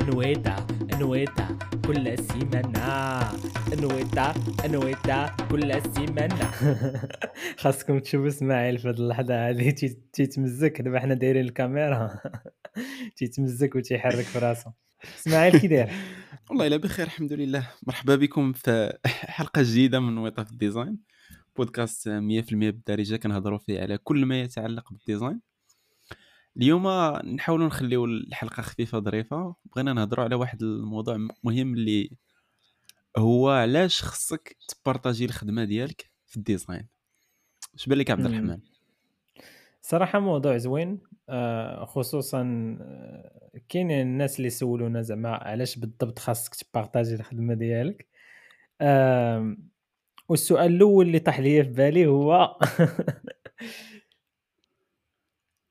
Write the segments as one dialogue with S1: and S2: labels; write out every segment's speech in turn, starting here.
S1: انويتا انويتا كل سيمانة انويتا انويتا كل سيمانة خاصكم تشوفوا اسماعيل في هذه اللحظة هذه تي- تيتمزك. دابا حنا دايرين الكاميرا. تيتمزك وتيحرك في راسه. اسماعيل كي داير؟
S2: والله إلا بخير الحمد لله. مرحبا بكم في حلقة جديدة من وطا في الديزاين. بودكاست 100% بالدارجة. كنهضروا فيه على كل ما يتعلق بالديزاين. اليوم نحاولوا نخليو الحلقة خفيفة ظريفة. بغينا نهضروا على واحد الموضوع مهم اللي هو علاش خصك تبارطاجي الخدمة ديالك في الديزاين. اش بان لك عبد. الرحمن؟
S1: صراحة موضوع زوين آه، خصوصا آه، كاين الناس اللي سولونا زعما علاش بالضبط خاصك تبارطاجي الخدمة ديالك. والسؤال الأول اللي طاح ليا في بالي هو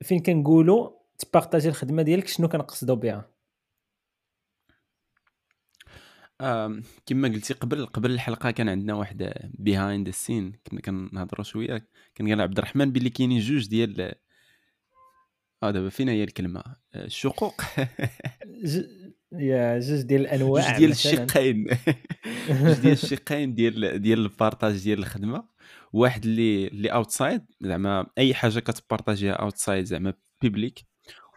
S1: فين كنقولوا تبارطاجي الخدمة ديالك شنو كنقصدوا بها؟
S2: كما قلتي قبل قبل الحلقة كان عندنا واحد behind the scene كنا كنهضروا شوية كان قال عبد الرحمن باللي كاينين جوج ديال آه دابا فين هي الكلمة آه، الشقوق.
S1: ج... يا جوج ديال الأنواع
S2: جوج ديال الشقين. جوج ديال الشقين ديال ديال ال partage ديال الخدمة. واحد اللي اللي outside زعما أي حاجة كتبارطاجيها outside زعما public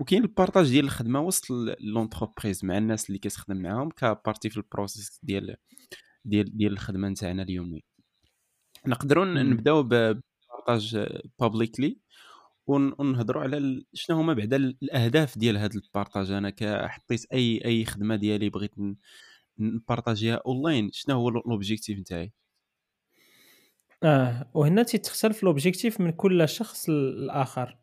S2: وكاين ال partage ديال الخدمة وسط l'entreprise مع الناس اللي كتخدم معاهم ك partie في ال process ديال ديال ديال الخدمة نتاعنا اليومي نقدروا. نبداو ب partage publicly ونهضروا على شنو هما بعدا الأهداف ديال هذا ال partage. أنا كحطيت أي أي خدمة ديالي بغيت نبارطاجيها اونلاين شنو هو l'objectif نتاعي؟
S1: آه وهنا تيتختلف l'objectif من كل شخص للآخر.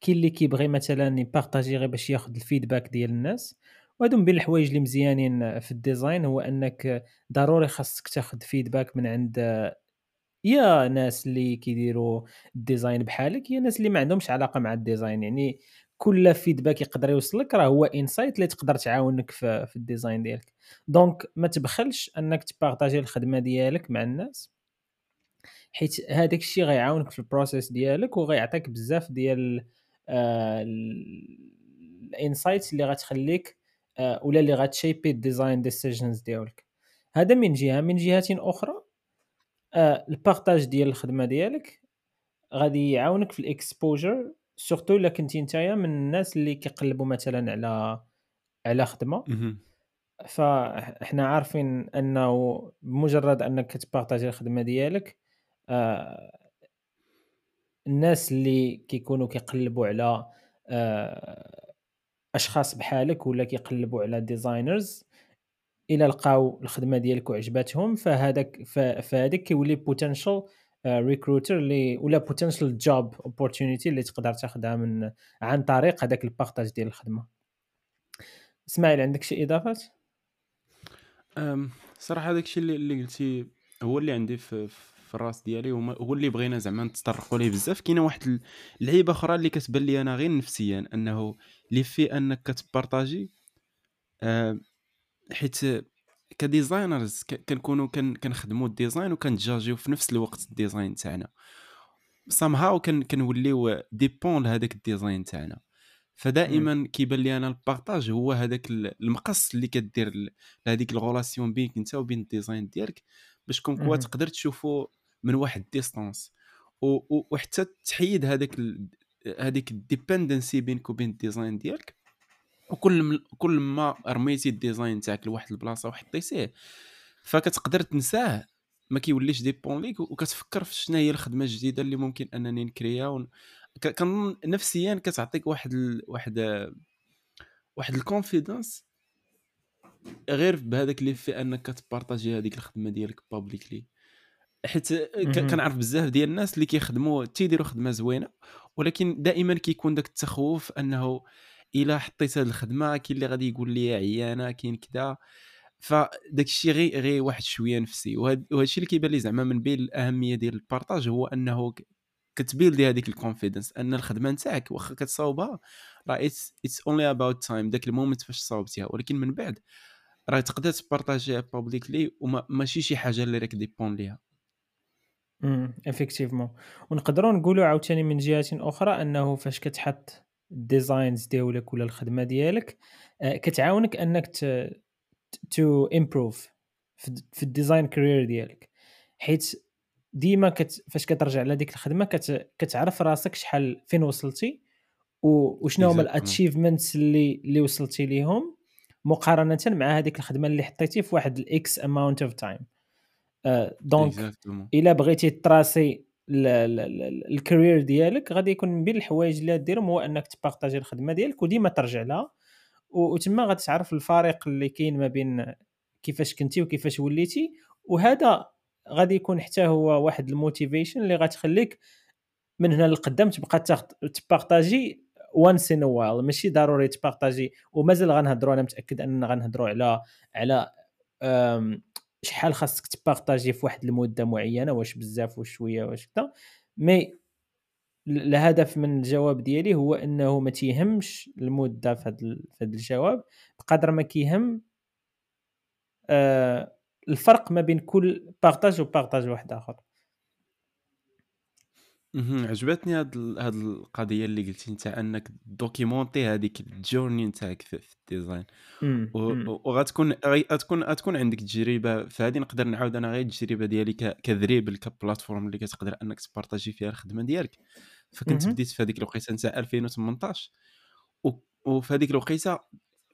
S1: كاين اللي كيبغي مثلا يبارطاجي غير باش ياخذ ال feedback ديال الناس وهادو من بين الحوايج اللي مزيانين في ال design هو أنك ضروري خاصك تاخذ feedback من عند يا ناس اللي كيديروا ال design بحالك يا ناس اللي ما عندهمش علاقة مع ال design يعني كل feedback يقدر يوصلك راه هو insight اللي تقدر تعاونك في, في ال design ديالك. donc ما تبخلش أنك تبارطاجي الخدمة ديالك مع الناس. حيت هذاك الشيء غيعاونك في ال process ديالك وغيعطيك بزاف ديال ال insights اللي غتخليك آه، ولا اللي غتشيبي ال design decisions ديالك. هذا من جهة. من جهة أخرى آه، ال partage ديال الخدمة ديالك غادي يعاونك في ال exposure surtout إلا كنتي نتايا من الناس اللي كيقلبوا مثلا على على
S2: خدمة.
S1: فاحنا عارفين أنه بمجرد أنك تبارطاجي الخدمة ديالك آه، الناس اللي كيكونوا كيقلبوا على آه، أشخاص بحالك ولا كيقلبوا على designers إلى لقاو الخدمة ديالك وعجباتهم فهذاك فهذاك كيولي potential recruiter اللي ولا potential job opportunity اللي تقدر تاخذها من عن طريق هذاك ال partage ديال الخدمة. إسماعيل عندك شي
S2: إضافات؟ صراحة هذاك الشيء اللي قلتي هو اللي عندي في, في الراس ديالي هو اللي بغينا زعما نتطرقوا ليه بزاف. كاينة واحد اللعيبه أخرى اللي كتبان لي أنا غير نفسيا أنه اللي في أنك كتبارطاجي أم، حيت ك designers كنكونوا كن- كنخدموا ال design وكنتجاجيو في نفس الوقت ال design تاعنا. somehow كن كنوليو dépend لهذاك ال design تاعنا. فدائما كيبان لي أنا ال partage هو هذاك ال- المقص اللي كدير لهذيك ال relation بينك أنت وبين ال design ديالك باش كون كوا. تقدر تشوفو من واحد distance وحتى تحيد هذاك هذيك ال dependency بينك وبين ال design ديالك. وكل م- كل ما رميتي ال design تاعك لواحد البلاصة وحطيتيه فكتقدر تنساه. ما كيوليش dépend ليك وكتفكر في شنو هي الخدمة الجديدة اللي ممكن أنني نكريها ون... ك- كنظن نفسيا كتعطيك واحد ال... واحد واحد ال confidence غير بهذاك اللي في أنك كتبارطاجي هذيك الخدمة ديالك publicly حيت. كنعرف بزاف ديال الناس اللي كيخدموا تيديروا خدمة زوينة ولكن دائما كيكون داك التخوف أنه إلا حطيت هذه الخدمة كاين اللي غادي يقول لي عيانة كاين كذا فداك الشيء غير غير واحد شوية نفسي. وهذا الشيء اللي كيبان لي زعما من بين الأهمية ديال ال partage هو أنه كتبيلدي هذيك ال confidence أن الخدمة نتاعك واخا كتصاوبها راه it's only about time داك ال moment فاش صاوبتيها. ولكن من بعد راه تقدر تبارطاجيها publicly وماشي شي حاجة اللي راك dépend ليها.
S1: effectivement ونقدروا نقولوا عاوتاني من جهة أخرى أنه فاش كتحط ال designs ديالك ولا الخدمة ديالك آه، كتعاونك أنك to improve في ال design career ديالك. حيت ديما كت فاش كترجع لهذيك الخدمة كت كتعرف راسك شحال فين وصلتي وشنو هما ال achievements اللي اللي وصلتي ليهم مقارنة مع هذيك الخدمة اللي حطيتي في واحد ال X amount of time donc إلا بغيتي تراسي ال career ديالك غادي يكون من بين الحوايج اللي ديرهم هو إنك تبارطاجي الخدمة ديالك وديما ترجع لها. وتما غادي تعرف الفارق اللي كاين ما بين كيفاش كنتي وكيفاش وليتي. وهذا غادي يكون حتى هو واحد ال motivation اللي غتخليك من هنا للقدام تبقى تبارطاجي once in a while ماشي ضروري تبارطاجي. ومازال غنهضروا أنا متأكد أننا غنهضروا على على شحال خاصك تبارطاجي في واحد المدة معينة واش بزاف واش شوية واش كذا mais الهدف من الجواب ديالي هو إنه ما تيهمش المدة في هذا الجواب. بقدر ما كيهم آه الفرق ما بين كل partage و partage واحد آخر.
S2: عجبتني هاد هاد القضية اللي قلتي انت انك دوكيمونتي هذيك ال journey نتاعك في ال design. وغتكون غتكون غتكون عندك تجربة فهذه نقدر نعاود أنا غير التجربة ديالي ك Dribbble ك platform اللي كتقدر انك تبارطاجي فيها الخدمة ديالك. فكنت بديت في هذيك الوقيتة نتاع 2018 وفي هذيك الوقيتة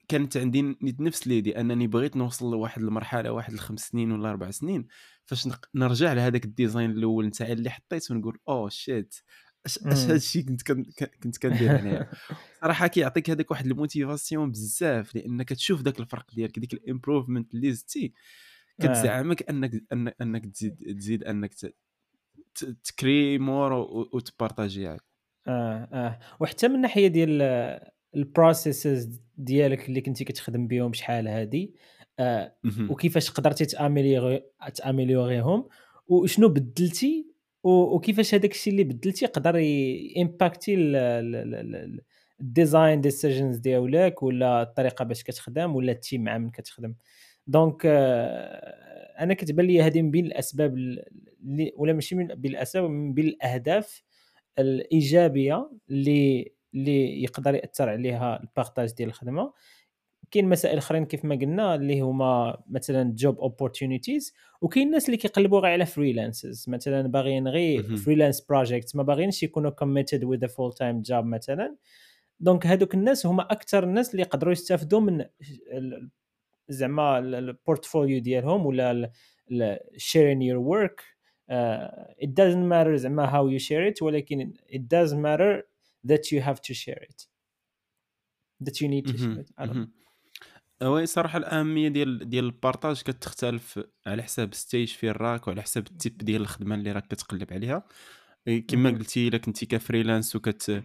S2: كانت عندي نفس l'idée أنني بغيت نوصل لواحد المرحلة واحد الخمس سنين ولا أربع سنين. فاش نرجع لهذاك ال design الأول نتاعي اللي حطيت ونقول oh shit اش اش هذا الشيء كنت كنت كندير هنايا صراحة كيعطيك هذاك واحد ال motivation بزاف لانك تشوف ذاك الفرق ديالك ديك ال improvement اللي زدتي كتزعمك انك أنك تزيد تزيد أنك تكري more وتبارطاجي آه
S1: آه. وحتى من الناحيه ديال ال processes ديالك اللي كنتي كتخدم بهم شحال هادي آه وكيفاش قدرتي تاميليوري تاميليوريهم وشنو بدلتي وكيفاش هذاك الشيء اللي بدلتي يقدر امباكتي ال design decisions ديالك ولا الطريقة باش كتخدم ولا ال team مع من كتخدم. donc آه أنا كتبان لي هذه من بين الأسباب اللي ولا ماشي من بين الاسباب من بين الأهداف الإيجابية اللي اللي يقدر يأثر عليها ال partage ديال الخدمة. كاين مسائل أخرين كيف ما قلنا اللي هما مثلا job opportunities وكاين الناس اللي كيقلبوا غير على freelances مثلا باغيين غير freelance project ما باغينش يكونوا committed with full time job مثلا. donc هذوك الناس هما أكثر الناس اللي يقدروا يستافدوا من زعما ال portfolio ديالهم ولا sharing your work. uh, it doesn't matter زعما how you share it ولكن it does matter that you have to share it. That you need to share it. I don't know.
S2: oui صراحة الاهميه ديال ديال ال partage كتختلف على حساب stage فين راك وعلى حساب ال type ديال الخدمة اللي راك كتقلب عليها. كما قلتي إلا كنتي ك freelance وكت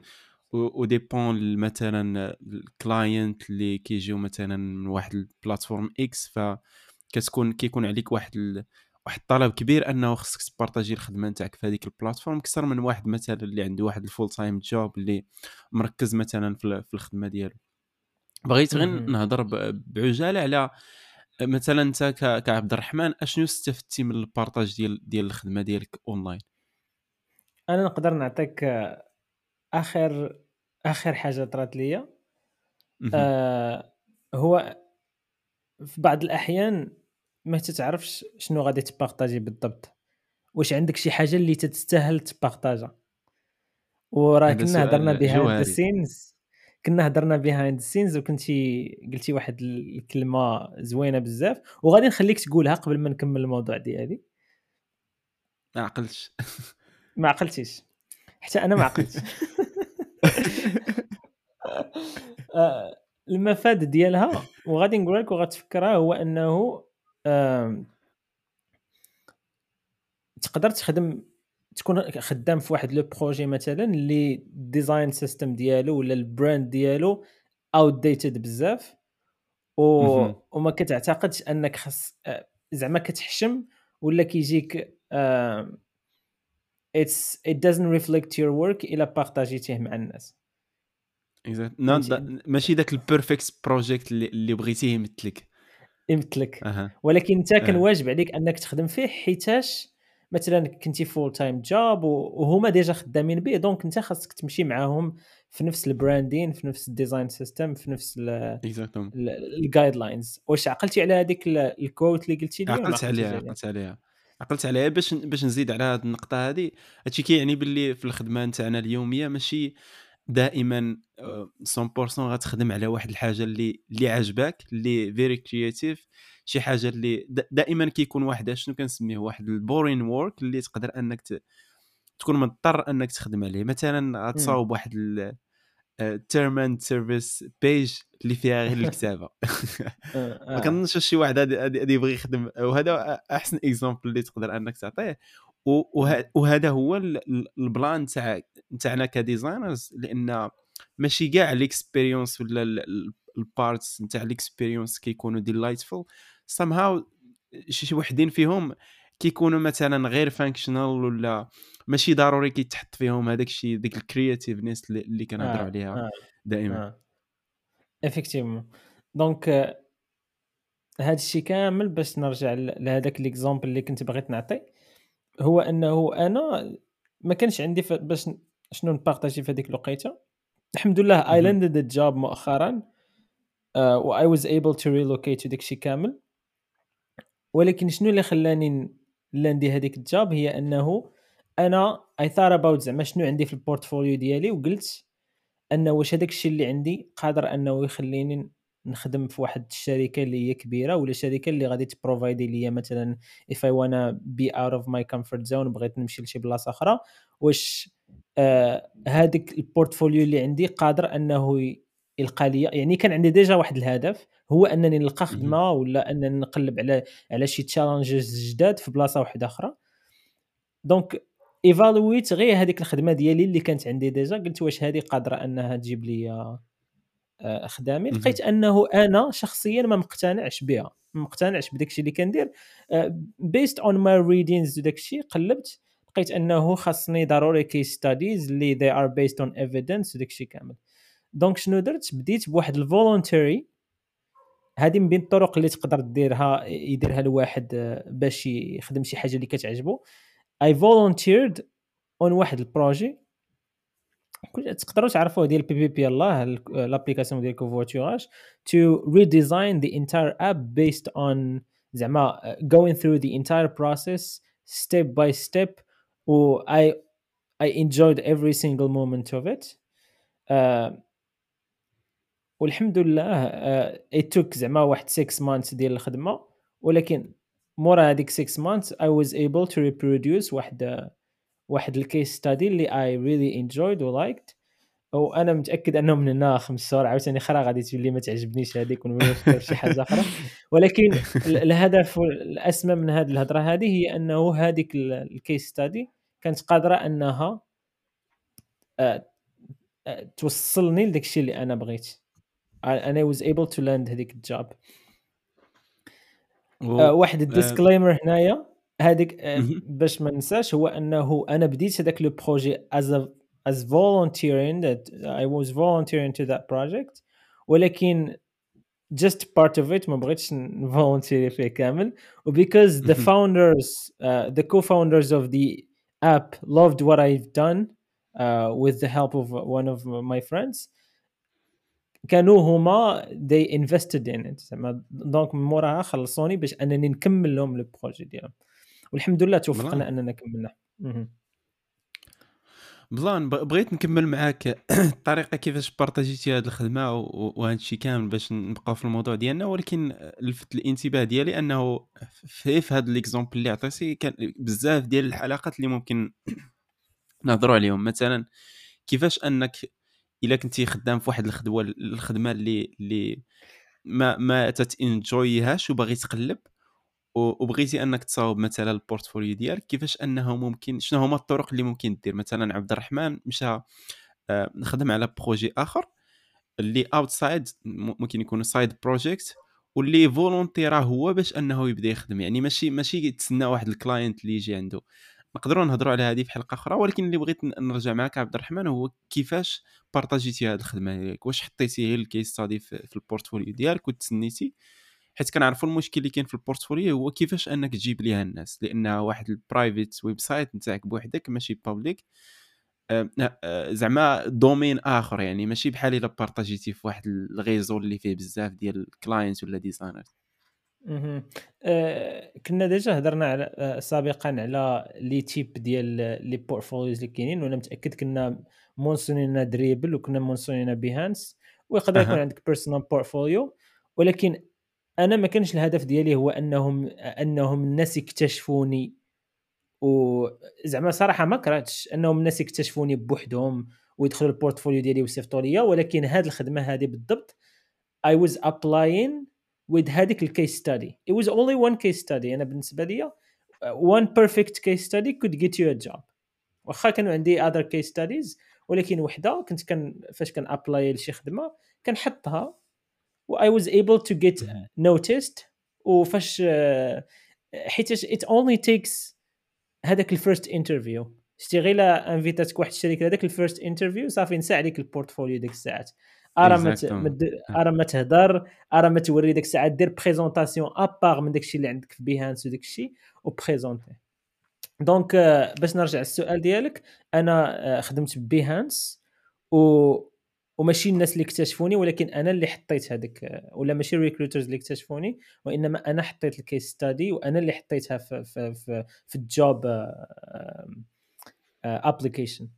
S2: dépend مثلا ال client اللي كيجيو مثلا من واحد ال platform X فكتكون كيكون عليك واحد. واحد الطلب كبير انه خصك تبارطاجي الخدمة نتاعك في هذيك ال platform أكثر من واحد مثلا اللي عنده واحد ال full time job اللي مركز مثلا في الخدمة ديالو. بغيت غير نهضر بعجالة على مثلا أنت كعبد الرحمن أشنو استفدتي من ال partage ديال ديال الخدمة ديالك اونلاين
S1: أنا نقدر نعطيك آخر آخر حاجة طرات ليا. آه هو في بعض الأحيان ما تتعرفش شنو غادي تبارطاجي بالضبط. واش عندك شي حاجة اللي تستاهل تبارطاجا وراه كنا هضرنا behind the scenes. كنا هضرنا behind scenes وكنتي قلتي واحد الكلمة زوينة بزاف. وغادي نخليك تقولها قبل ما نكمل الموضوع ديالي.
S2: ما عقلتش.
S1: ما عقلتيش. حتى أنا ما عقلتش. آه، المفاد ديالها وغادي نقول لك وغتفكرها هو أنه تقدر تخدم تكون خدام في واحد le projet مثلا اللي ال design system ديالو ولا ال brand ديالو outdated بزاف و... وما كتعتقدش أنك خص آه، زعما كتحشم ولا كيجيك it's it doesn't reflect your work إلا بارطاجيتيه مع الناس.
S2: ماشي ذاك ال perfect project اللي بغيتيه يمثلك.
S1: يمثلك أه. ولكن أنت كان واجب عليك أنك تخدم فيه حيتاش مثلا كنتي full time job وهما déjà خدامين به donc أنت خاصك تمشي معاهم في نفس ال branding في نفس ال design system في نفس ال guidelines واش عقلتي على هذيك ال quote اللي قلتي
S2: لي عقلت عليها عقلت عليها. عقلت عليها باش باش نزيد على هذه النقطة هذه. هادشي كيعني باللي في الخدمة نتاعنا اليومية ماشي دائما 100% آه، غتخدم على واحد الحاجة اللي اللي عجبك اللي very creative شي حاجة اللي دائما كيكون واحد شنو كنسميه؟ واحد ال boring work اللي تقدر أنك تكون مضطر أنك تخدم عليه. مثلا غتصاوب واحد term and service page اللي فيها غير الكتابة. آه، ما آه. كنظنش شي واحد غادي يبغي يخدم. وهذا أحسن exemple اللي تقدر أنك تعطيه. وهذا هو ال plan تاع تاعنا ك designers لأن ماشي كاع ال expérience ولا ال parts نتاع ال expérience كيكونوا delightful somehow شي وحدين فيهم كيكونوا مثلا غير functional ولا ماشي ضروري كيتحط فيهم هذاك الشيء ديك ال creativeness اللي كنهضروا آه. عليها آه. دائما
S1: آه. effectivement donc هذا الشيء كامل باش نرجع لهذاك l'exemple اللي كنت بغيت نعطي هو أنه أنا ما كانش عندي باش شنو نبارطاجي في هذيك الوقيتة. الحمد لله I landed job مؤخرا و I was able to relocate وداك الشيء كامل. ولكن شنو اللي خلاني لاندي هذيك ال job هي أنه أنا I thought about زعما شنو عندي في ال portfolio ديالي وقلت أنه واش هذاك الشيء اللي عندي قادر أنه يخليني نخدم في واحد الشركة اللي هي كبيرة ولا شركة اللي غادي تبروفايدي ليا مثلا if I wanna be out of my comfort zone بغيت نمشي لشي بلاصة أخرى؟ واش آه هذيك ال portfolio اللي عندي قادر أنه يلقى لي يعني كان عندي déjà واحد الهدف هو أنني نلقى خدمة ولا أنني نقلب على على شي challenges جداد في بلاصة واحدة أخرى. donc ايفالويت غير هذيك الخدمة ديالي اللي كانت عندي déjà قلت واش هذه قادرة أنها تجيب لي آه، خدامي لقيت أنه أنا شخصيا ما مقتنعش بها ما مقتنعش بداك الشيء اللي كندير. based on my readings داك الشيء قلبت لقيت أنه خاصني ضروري case studies اللي they are based on evidence وداك الشيء كامل. donc شنو درت؟ بديت بواحد ال voluntary هذه من بين الطرق اللي تقدر ديرها يديرها الواحد آه، باش يخدم شي حاجة اللي كتعجبو. I volunteered on واحد ال projet. تقدروا تعرفوا ديال Pip Pip Yalah l'application ديال covoiturage to redesign the entire app based on زعما going through the entire process step by step. و I I enjoyed every single moment of it. uh, والحمد لله uh, it took زعما واحد 6 months ديال الخدمة. ولكن مورا هذيك 6 months I was able to reproduce واحد واحد ال case study اللي I really enjoyed و liked وأنا متأكد أنه من هنا خمس شهور عاوتاني أخرى غادي تولي ما تعجبنيش هذيك ونفكر في شي حاجة أخرى. ولكن الهدف الأسمى من هذه الهضرة هذه هي أنه هذيك ال case study كانت قادرة أنها آه، آه، توصلني لداك الشيء اللي أنا بغيت. أنا was able to land هذيك ال job واحد ال disclaimer هنايا. هذيك آه، باش ما ننساش هو أنه أنا بديت هذاك le projet as as volunteering that I was volunteering to that project ولكن just part of it ما بغيتش نفولونتيري فيه كامل و because the founders the co-founders of the app loved what I've done with the help of one of my friends كانوا هما they invested in it. زعما donc من موراها خلصوني باش أنني نكمل لهم le projet ديالهم. والحمد لله توفقنا أننا كملنا.
S2: بلان بغيت نكمل معاك الطريقة كيفاش بارطاجيتي هذه الخدمة وهذا الشيء كامل باش نبقاو في الموضوع ديالنا ولكن لفت الانتباه ديالي أنه في, في هذا l'exemple اللي عطيتي كان بزاف ديال الحلقات اللي ممكن نهضروا عليهم. مثلا كيفاش أنك إلا كنتي خدام في واحد الخدمه الخدمة اللي اللي ما ما تتنجويهاش وباغي تقلب وبغيتي أنك تصاوب مثلا ال portfolio ديالك كيفاش أنه ممكن شنو هما الطرق اللي ممكن دير؟ مثلا عبد الرحمن مشى آه، خدم على projet آخر اللي outside ممكن يكون side project واللي فولونتيرا هو باش أنه يبدأ يخدم. يعني ماشي ماشي يتسنى واحد ال client اللي يجي عنده. نقدروا نهضروا على هذه في حلقة أخرى ولكن اللي بغيت نرجع معك عبد الرحمن هو كيفاش بارطاجيتي هذه الخدمة ديالك؟ واش حطيتي هي ال case study في ال portfolio ديالك وتسنيتي؟ حيت كنعرفوا المشكل اللي كاين في ال portfolio هو كيفاش انك تجيب ليها الناس. لانها واحد ال private website نتاعك بوحدك ماشي public آه، آه، زعما domaine آخر يعني ماشي بحال إلا بارطاجيتي في واحد ال réseau اللي فيه بزاف ديال ال client ولا designer
S1: آه، كنا déjà هضرنا على آه، سابقا على les types ديال les portfolios اللي كاينين وأنا متأكد كنا مونسونينا Dribbble وكنا مونسونينا Behance ويقدر يكون
S2: أها.
S1: عندك personal portfolio ولكن أنا ما كانش الهدف ديالي هو أنهم أنهم الناس يكتشفوني. وزعما صراحة ما كرهتش أنهم الناس يكتشفوني بوحدهم ويدخلوا ال portfolio ديالي ويصيفطوا ليا. ولكن هذه الخدمة هذه بالضبط I was applying with هذيك ال case study it was only one case study. أنا بالنسبة لي one perfect case study could get you a job. واخا كانوا عندي other case studies ولكن وحدة كنت كان فاش كان apply لشي خدمة كنحطها. و I was able to get noticed. وفاش آه، حيت it only takes هذاك ال first interview شتي غير انفيتاتك واحد الشركة هذاك ال first interview صافي نسى عليك ال portfolio ديك الساعات. أرا ما أرا ما تهضر أرا ما توري ديك الساعات دير présentation à part من داك الشيء اللي عندك في Behance وداك الشيء وبريزونتي donc باش نرجع للسؤال ديالك أنا آه، خدمت Behance و وماشي الناس اللي اكتشفوني ولكن أنا اللي حطيت هذاك آه، ولا ماشي ال recruiters اللي اكتشفوني وإنما أنا حطيت ال case study وأنا اللي حطيتها في في في, في ال job application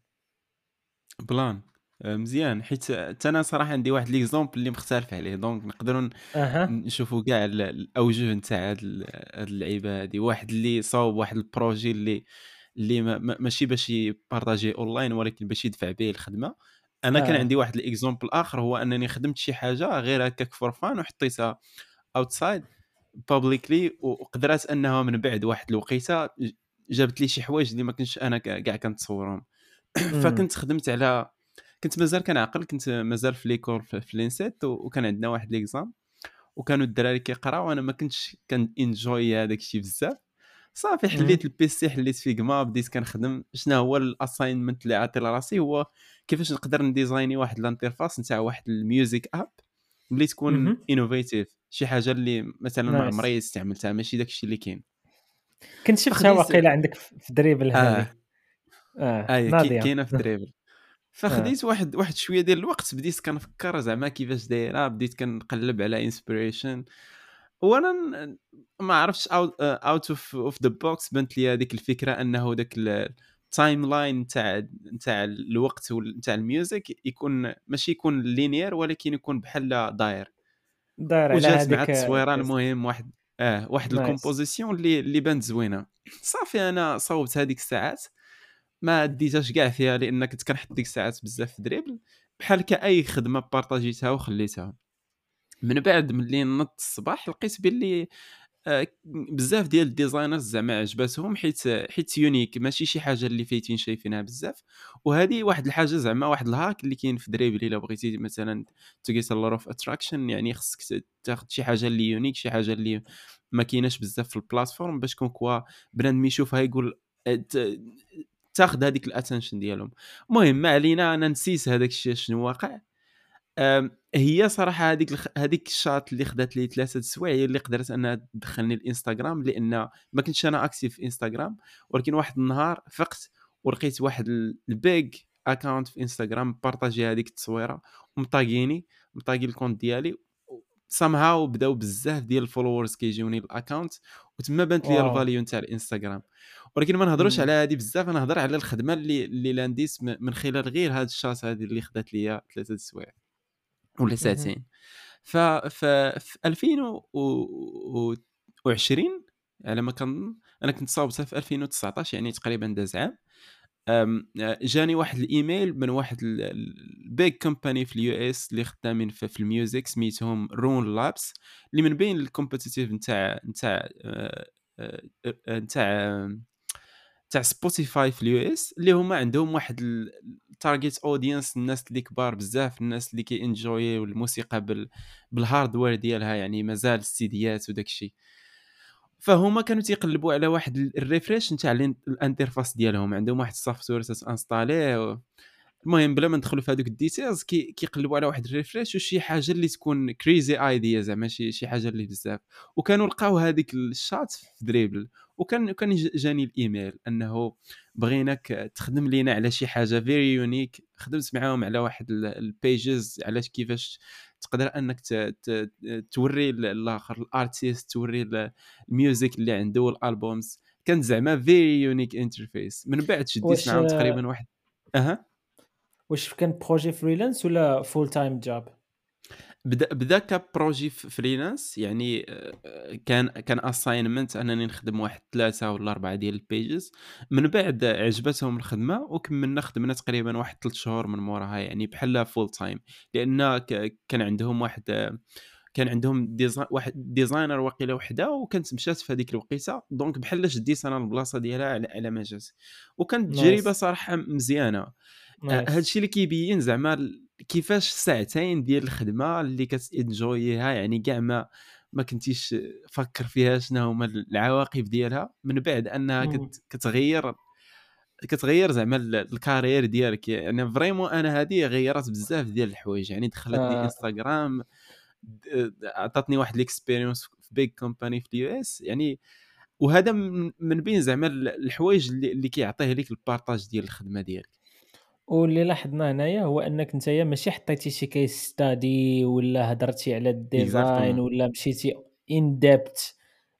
S2: بلان. آه، مزيان. حيت أنا صراحة عندي واحد l'exemple اللي مختلف عليه. donc نقدروا
S1: أها.
S2: نشوفوا كاع الأوجه نتاع هاد اللعيبة هذه واحد اللي صاوب واحد ال projet اللي اللي ماشي باش يبارطاجي اونلاين ولكن باش يدفع به الخدمة. أنا كان
S1: آه.
S2: عندي واحد ال exemple آخر هو أنني خدمت شي حاجة غير هكاك for fun وحطيتها outside publicly وقدرات أنها من بعد واحد الوقيتة جابت لي شي حوايج اللي ما كنتش أنا كاع كنتصورهم. فكنت خدمت على كنت مازال كنعقل كنت مازال في l'école في l'ENSET وكان عندنا واحد l'exam وكانوا الدراري كيقراو وأنا ما كنتش كان enjoy هذاك الشيء بزاف. صافي حليت ال PC حليت Figma بديت كنخدم. شنو هو ال assignment اللي عاطي لراسي؟ هو كيفاش نقدر نديزايني واحد ال interface نتاع واحد ال music app اللي تكون innovative شي حاجة اللي مثلا ما عمري استعملتها ماشي داكشي اللي كاين.
S1: كنت شفتها واقيلا عندك في Dribbble
S2: هذه. آه, آه. كاينة في Dribbble. فخديت آه. واحد واحد شوية ديال الوقت بديت كنفكر زعما كيفاش دايرة بديت كنقلب على inspiration وأنا ما عرفتش out of of the box بانت لي هذيك الفكرة أنه ذاك ال timeline تاع تاع الوقت تاع ال music يكون ماشي يكون linear ولكن يكون بحال داير.
S1: داير
S2: وجات مع التصويره المهم واحد آه واحد ال composition اللي اللي بانت زوينة. صافي أنا صوبت هذيك الساعات. ما ديتهاش كاع فيها لأن كنت كنحط ديك الساعات بزاف في Dribbble. بحال كأي خدمة بارطاجيتها وخليتها. من بعد ملي نضت الصباح لقيت باللي آه، بزاف ديال ال designers زعما عجباتهم حيت حيت unique ماشي شي حاجة اللي فايتين شايفينها بزاف. وهذه واحد الحاجة زعما واحد ال hack اللي كاين في Dribbble إلا بغيتي مثلا to get a lot of attraction يعني خصك تاخذ شي حاجة اللي unique شي حاجة اللي ما كايناش بزاف في ال platform باش كون كوا بنادم يشوفها يقول آه، تاخذ هذيك ال attention ديالهم. المهم ما علينا أنا نسيت هذاك الشيء شنو واقع. هي صراحة هذيك. هذيك ال shot اللي خدات لي ثلاثة السوايع هي اللي قدرت أنها تدخلني الإنستغرام لأن ما كنتش أنا active في إنستغرام ولكن واحد النهار فقت ولقيت واحد ال big account في إنستغرام بارطاجي هذيك التصويرة ومطاقيني مطاقي ال compte ديالي somehow بداو بزاف ديال ال followers كيجيوني ال account وتما بانت لي ال value نتاع الإنستغرام. ولكن ما نهضروش على هذه بزاف نهضر على الخدمة اللي اللي لانديت من خلال غير هذا ال shot هذه اللي خدات لي ثلاثة السوايع ولا ساعتين. ف في 2020 على ما كنظن أنا كنت صاوبتها في 2019 يعني تقريبا داز عام. جاني واحد الإيميل من واحد ال big company في ال US اللي خدامين في ال music سميتهم Roon Labs اللي من بين ال competitive نتاع نتاع آه، آه، آه، نتاع تاع Spotify في ال US اللي هما عندهم واحد ال target audience الناس اللي كبار بزاف الناس اللي كي enjoy الموسيقى بال بال hardware ديالها يعني مازال السيديات وداك الشيء. فهما كانوا تيقلبوا على واحد ال refresh نتاع ال interface ديالهم. عندهم واحد ال software تانستاليه المهم بلا ما ندخلوا في هذوك ال details كي كيقلبوا على واحد ال refresh وشي حاجة اللي تكون crazy idea زعما شي شي حاجة اللي بزاف. وكانوا لقاو هذيك ال shot في Dribbble وكان كان جاني الإيميل أنه بغيناك تخدم لينا على شي حاجة very unique خدمت معاهم على واحد ال pages على كيفاش تقدر أنك توري الآخر ال artist توري ال music اللي عنده وال albums. كانت زعما very unique interface من بعد شديت معاهم تقريبا واحد أها؟
S1: واش كان projet freelance ولا full-time job
S2: بدا بدا ك projet freelance يعني آه، كان كان assignment أنني نخدم واحد ثلاثة ولا أربعة ديال ال pages من بعد عجبتهم الخدمة وكملنا خدمنا تقريبا واحد ثلاث شهور من موراها يعني بحال full-time لأن كان عندهم واحد كان عندهم design واحد designer واقيلا وحده وكانت مشات في هذيك الوقيتة. donc بحال شديت أنا البلاصة ديالها على, على ما جات. وكانت تجربة صراحة مزيانة. هذا الشيء اللي كيبين زعما كيفاش ساعتين ديال الخدمة اللي كتنجويها يعني كاع ما ما كنتيش فكر فيها شنو هما العواقب ديالها. من بعد أنها كت كتغير كتغير زعما ال carrière ديالك. يعني vraiment أنا هذه غيرت بزاف ديال الحوايج. يعني دخلتني آه. إنستغرام عطاتني واحد ال expérience في big company في ال US. يعني وهذا من بين زعما الحوايج اللي, اللي كيعطيه لك ال partage ديال الخدمة ديالك.
S1: واللي لاحظنا هنايا هو أنك انت ماشي حطيتي شي case study ولا هضرتي على ال design ولا مشيتي in depth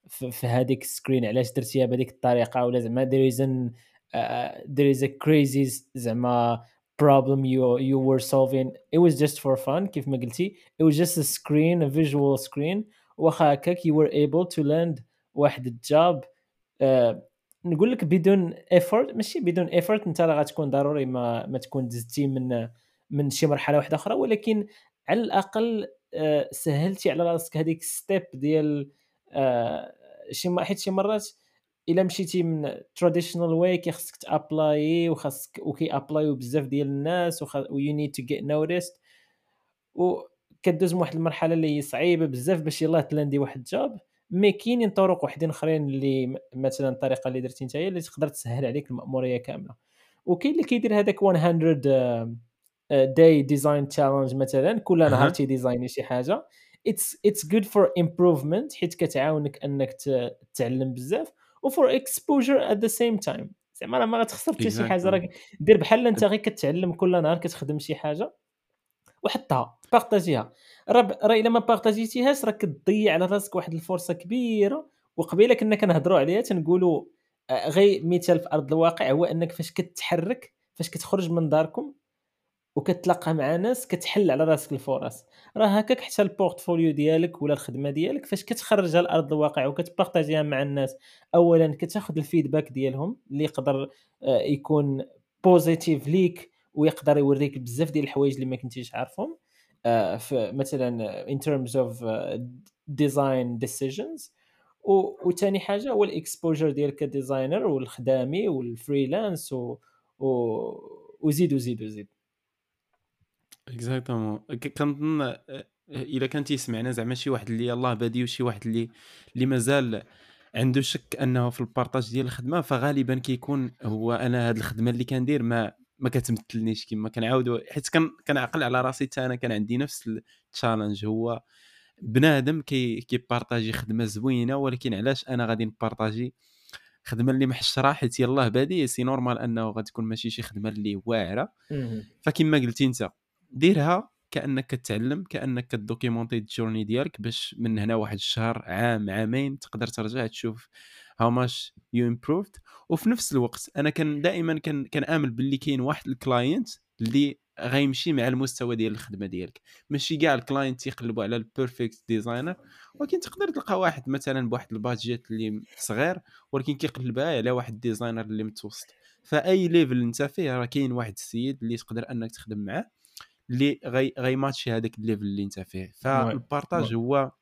S1: في هذيك ال screen علاش درتيها بهذيك الطريقة ولا زعما there is an uh, there is a crazy زعما problem you you were solving. It was just for fun كيف ما قلتي. It was just a screen a visual screen. واخا هكاك you were able to land واحد ال job uh, نقول لك بدون effort ماشي بدون effort أنت راه غتكون ضروري ما ما تكون دزتي من من شي مرحلة واحدة أخرى ولكن على الأقل آه، سهلتي على راسك هذيك step ديال آه، شي حيت شي مرات إلا مشيتي من traditional way كيخصك ت apply وخاصك وكي ابلايو بزاف ديال الناس و you need to get noticed وكدوز من واحد المرحلة اللي هي صعيبة بزاف باش يلاه تلاندي واحد job mais كاينين طرق وحدين اخرين اللي مثلا الطريقة اللي درتي نتايا اللي تقدر تسهل عليك المأمورية كاملة. وكاين اللي كيدير هذاك 100 day design challenge مثلا كل نهار تي ديزايني شي حاجة. it's it's good for improvement حيت كتعاونك أنك تتعلم بزاف و for exposure at the same time زعما راه ما غتخسر حتى شي حاجة راك دير بحال أنت غير كتعلم كل نهار كتخدم شي حاجة. وحطها بارطاجيها. راه راه إلا ما بارطاجيتيهاش راك كتضيع على راسك واحد الفرصة كبيرة. وقبيلة كنا كنهضروا عليها تنقولوا آه، غير مثال في أرض الواقع هو إنك فاش كتحرك فاش كتخرج من داركم وكتلاقى مع ناس كتحل على راسك الفرص. راه هكاك حتى ال portfolio ديالك ولا الخدمة ديالك فاش كتخرجها لارض الواقع وكت partager يها مع الناس اولا كتاخذ ال feedback ديالهم اللي يقدر آه، يكون positive ليك ويقدر يوريك بزاف ديال الحوايج اللي ما كنتيش عارفهم. آه، مثلا in terms uh, design decisions. وثاني حاجة هو ال exposure ديالك ك designer والخدامي وال freelance و... وزيد وزيد وزيد.
S2: exactement كنظن الا كان تيسمعنا زعما شي واحد اللي يلاه بادي وشي واحد اللي اللي مازال عنده شك أنه في ال partage ديال الخدمة فغالبا كيكون هو أنا هاد الخدمة اللي كندير ما ما كتمثلنيش كما كنعاودوا حيت كنعقل على راسي حتى أنا كان عندي نفس ال challenge هو بنادم كي كي partager خدمة زوينة ولكن علاش أنا غادي ن partager خدمة اللي محشره حيت يلاه بادي c'est normal أنه غتكون ماشي شي خدمة اللي واعرة. فكما قلتي أنت ديرها كأنك كتعلم كأنك كت documenter ال journey ديالك باش من هنا واحد الشهر عام عامين تقدر ترجع تشوف how much you improved وفي نفس الوقت أنا كان دائما كان كنامل باللي كاين واحد ال client اللي غيمشي مع المستوى ديال الخدمة ديالك. ماشي كاع ال clients تيقلبوا على ال perfect designer ولكن تقدر تلقى واحد مثلا بواحد ال budget اللي صغير ولكن كيقلبها على واحد ال designer اللي متوسط. فأي level أنت فيه راه كاين واحد السيد اللي تقدر أنك تخدم معاه اللي غي غيماتشي هذاك ال level اللي أنت فيه. فال partage هو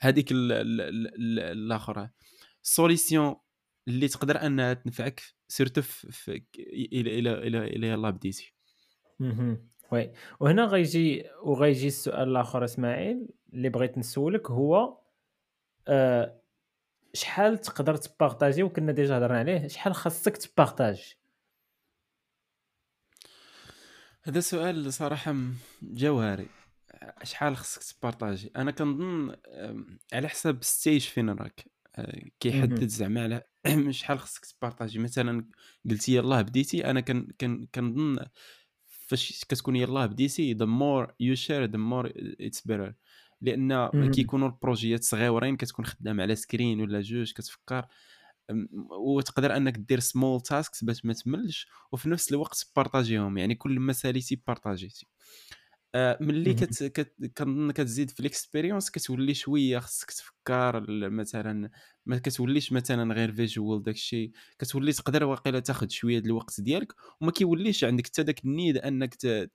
S2: هذيك الآخر solution اللي تقدر أنها تنفعك surtout في إلى إلى إلى إلى يلاه بديتي.
S1: oui. وهنا غيجي وغيجي السؤال الآخر إسماعيل اللي بغيت نسولك هو أه شحال تقدر ت partager؟ وكنا déjà هضرنا عليه شحال خاصك ت partager؟
S2: هذا سؤال صراحة جوهري. شحال خصك ت partager؟ أنا كنظن على حساب stage فين راك. آه، كيحدد زعما على شحال خصك ت partager. مثلا قلتي يلاه بديتي أنا كن كن كنظن فاش كتكون يلاه بديتي the more you share the more it's better. لأن كيكونوا ال projets صغيورين كتكون خدام على screen ولا جوج كتفكر. وتقدر أنك دير small tasks باش ما تملش وفي نفس الوقت partager هم يعني كل ما ساليتي partager تي ملي كت... كتزيد في ال expérience كتولي شوية خصك تفكر مثلا ما كتوليش مثلا غير visual داكشي كتولي تقدر واقيلا تاخذ شوية الوقت ديالك وما كيوليش عندك حتى داك ال need أنك ت...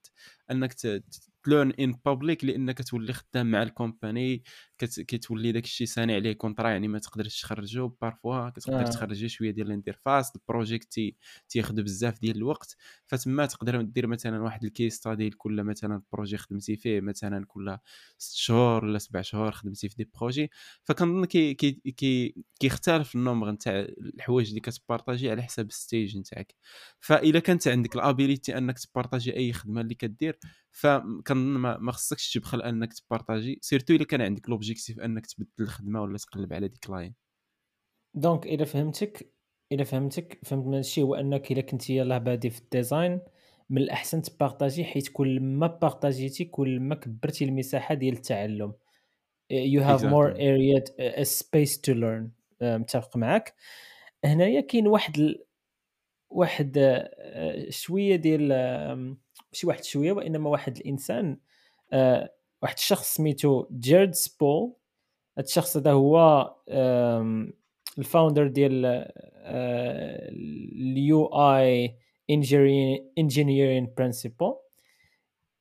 S2: أنك ت... ت learn in public لأنك تولي خدام مع ال company كتولي داك الشيء signé عليه contrat يعني ما تقدرش تخرجو parfois كتقدر آه. تخرجي شوية ديال ال interface ال project تياخذ بزاف ديال الوقت. فتما تقدر دير مثلا واحد ال case study لكل مثلا projet خدمتي فيه مثلا كل ست شهور ولا سبع شهور خدمتي في دي projet فكنظن كي كي كي كيختلف ال nombre نتاع الحوايج اللي كت partager على حسب ال stage نتاعك. فاذا كانت عندك ال ability أنك ت partager أي خدمة اللي كدير فكنظن ما خصكش تبخل أنك ت partager surtout إلا كان عندك l'objectif انك تبدل الخدمة ولا تقلب على ديك line؟
S1: donc إذا فهمتك إذا فهمتك فهمت من الشيء هو أنك إذا كنتي يلاه بادي في ال design من الأحسن ت partager حيت كل ما partager تي كل ما كبرتي المساحة ديال التعلم. You have exactly. more area a space to learn. متفق معك هنايا كاين واحد ال... واحد آه، شوية ديال ماشي واحد شوية وإنما واحد الإنسان آه، واحد الشخص سميتو Jared Spool. هذا الشخص هذا هو ال founder ديال ال UI Engineering principle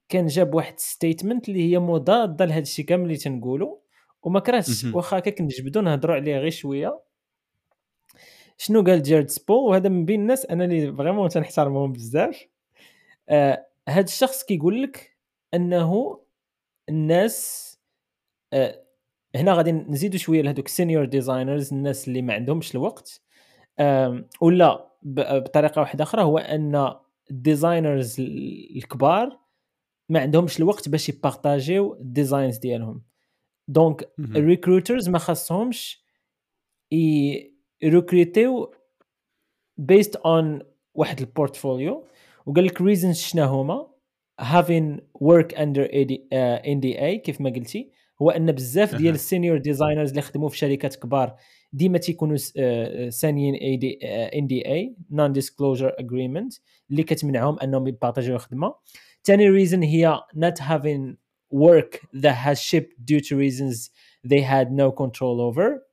S1: كان جاب واحد statement اللي هي مضادة لهذا الشيء كامل اللي تنقولوا وما كرهتش واخا هكا كنجبدو نهضروا عليه غير شوية. شنو قال Jared Spool وهذا من بين الناس أنا اللي vraiment تنحترمهم بزاف. آه هذا الشخص كيقول لك أنه الناس آه هنا غادي نزيدوا شوية لهذوك senior designers الناس اللي ما عندهمش الوقت. ولا بطريقة واحدة أخرى هو أن ال designers الكبار ما عندهمش الوقت باش ي partager يو ال designs ديالهم. donc ال recruiters ما خاصهمش ي recruter يو based on واحد ال portfolio وقال لك reasons شنو هما having work under NDA uh, كيف ما قلتي هو أن بزاف ديال ال senior designers اللي خدموا في شركات كبار ديما تيكونوا signé يين NDA non-disclosure agreement اللي كتمنعهم أنهم ي partager يو الخدمة. ثاني reason هي not having work that has shipped due to reasons they had no control over.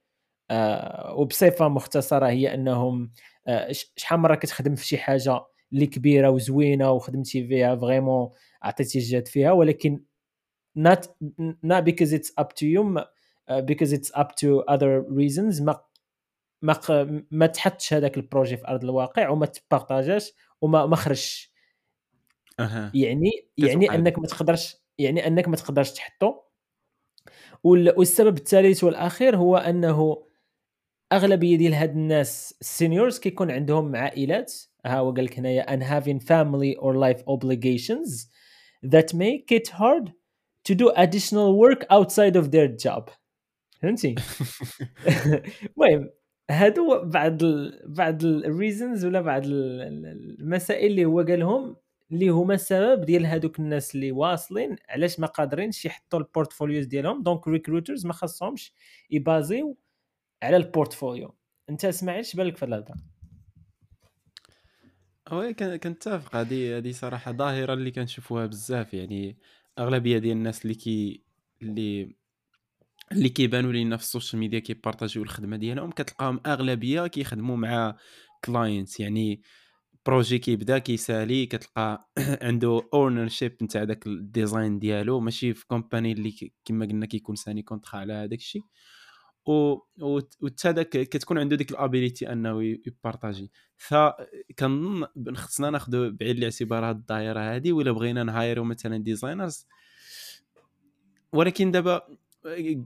S1: uh, وبصفة مختصرة هي أنهم uh, شحال مرة كتخدم في شي حاجة اللي كبيرة وزوينة وخدمتي فيها vraiment عطيتي الجهد فيها. ولكن not not because it's up to you because it's up to other reasons ما ما ما تحطش هذاك ال projet في أرض الواقع وما ت partageاش وما ما خرجش. أه. يعني يعني أنك ما تقدرش يعني أنك ما تقدرش تحطه والسبب الثالث والأخير هو أنه أغلبية ديال هاد الناس ال seniors كيكون عندهم عائلات ها هو قال لك هنايا and having family or life obligations that make it hard to do additional work outside of their job. فهمتي؟ المهم هادو بعض ال بعض ال reasons ولا بعض المسائل اللي هو قالهم اللي هما السبب ديال هادوك الناس اللي واصلين علاش ما قادرينش يحطوا ال portfolios ديالهم؟ donc recruiters ما خاصهمش ي baserو على ال portfolio انت اش بالك في الهضرة؟
S2: oui كنتفق. هذه هذه صراحة ظاهرة اللي كنشوفوها بزاف. يعني أغلبية ديال الناس اللي كي اللي اللي كيبانوا لينا في ال social media كي partageيو الخدمة ديالهم كتلقاهم أغلبية كيخدموا مع clients يعني projet كيبدا كيسالي كتلقى عنده ownership نتاع داك ال design ديالو. ماشي في company اللي كما قلنا كيكون signé contrat على هذاك الشيء. وتا كتكون عنده ديك ال ability أنه ي partageي. فكنظن خصنا ناخذ بعين الاعتبار هاد الدائره هذه ولا بغينا ن hireو مثلا designers ولكن دابا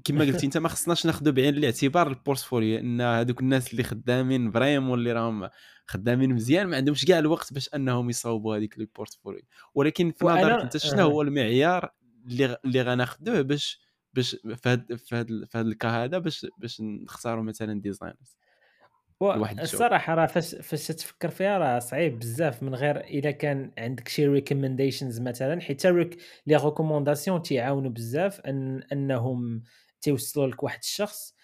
S2: كما قلتي انت ما خصناش ناخذ بعين الاعتبار ال portfolio إن هذوك الناس اللي خدامين vraiment اللي راهم خدامين مزيان ما عندهمش كاع الوقت باش أنهم يصاوبوا هذيك ال portfolio ولكن في نظرك أنت شنو. هو المعيار اللي اللي غناخذوه باش باش في هذا في هذا في هذا ال cas هذا باش باش نختاروا مثلا designers.
S1: واحد الصراحة راه فاش فاش تفكر فيها راه صعيب بزاف من غير إلا كان عندك شي recommendations مثلا حيت les recommandations تيعاونوا بزاف أن أنهم تيوصلوا لك واحد الشخص.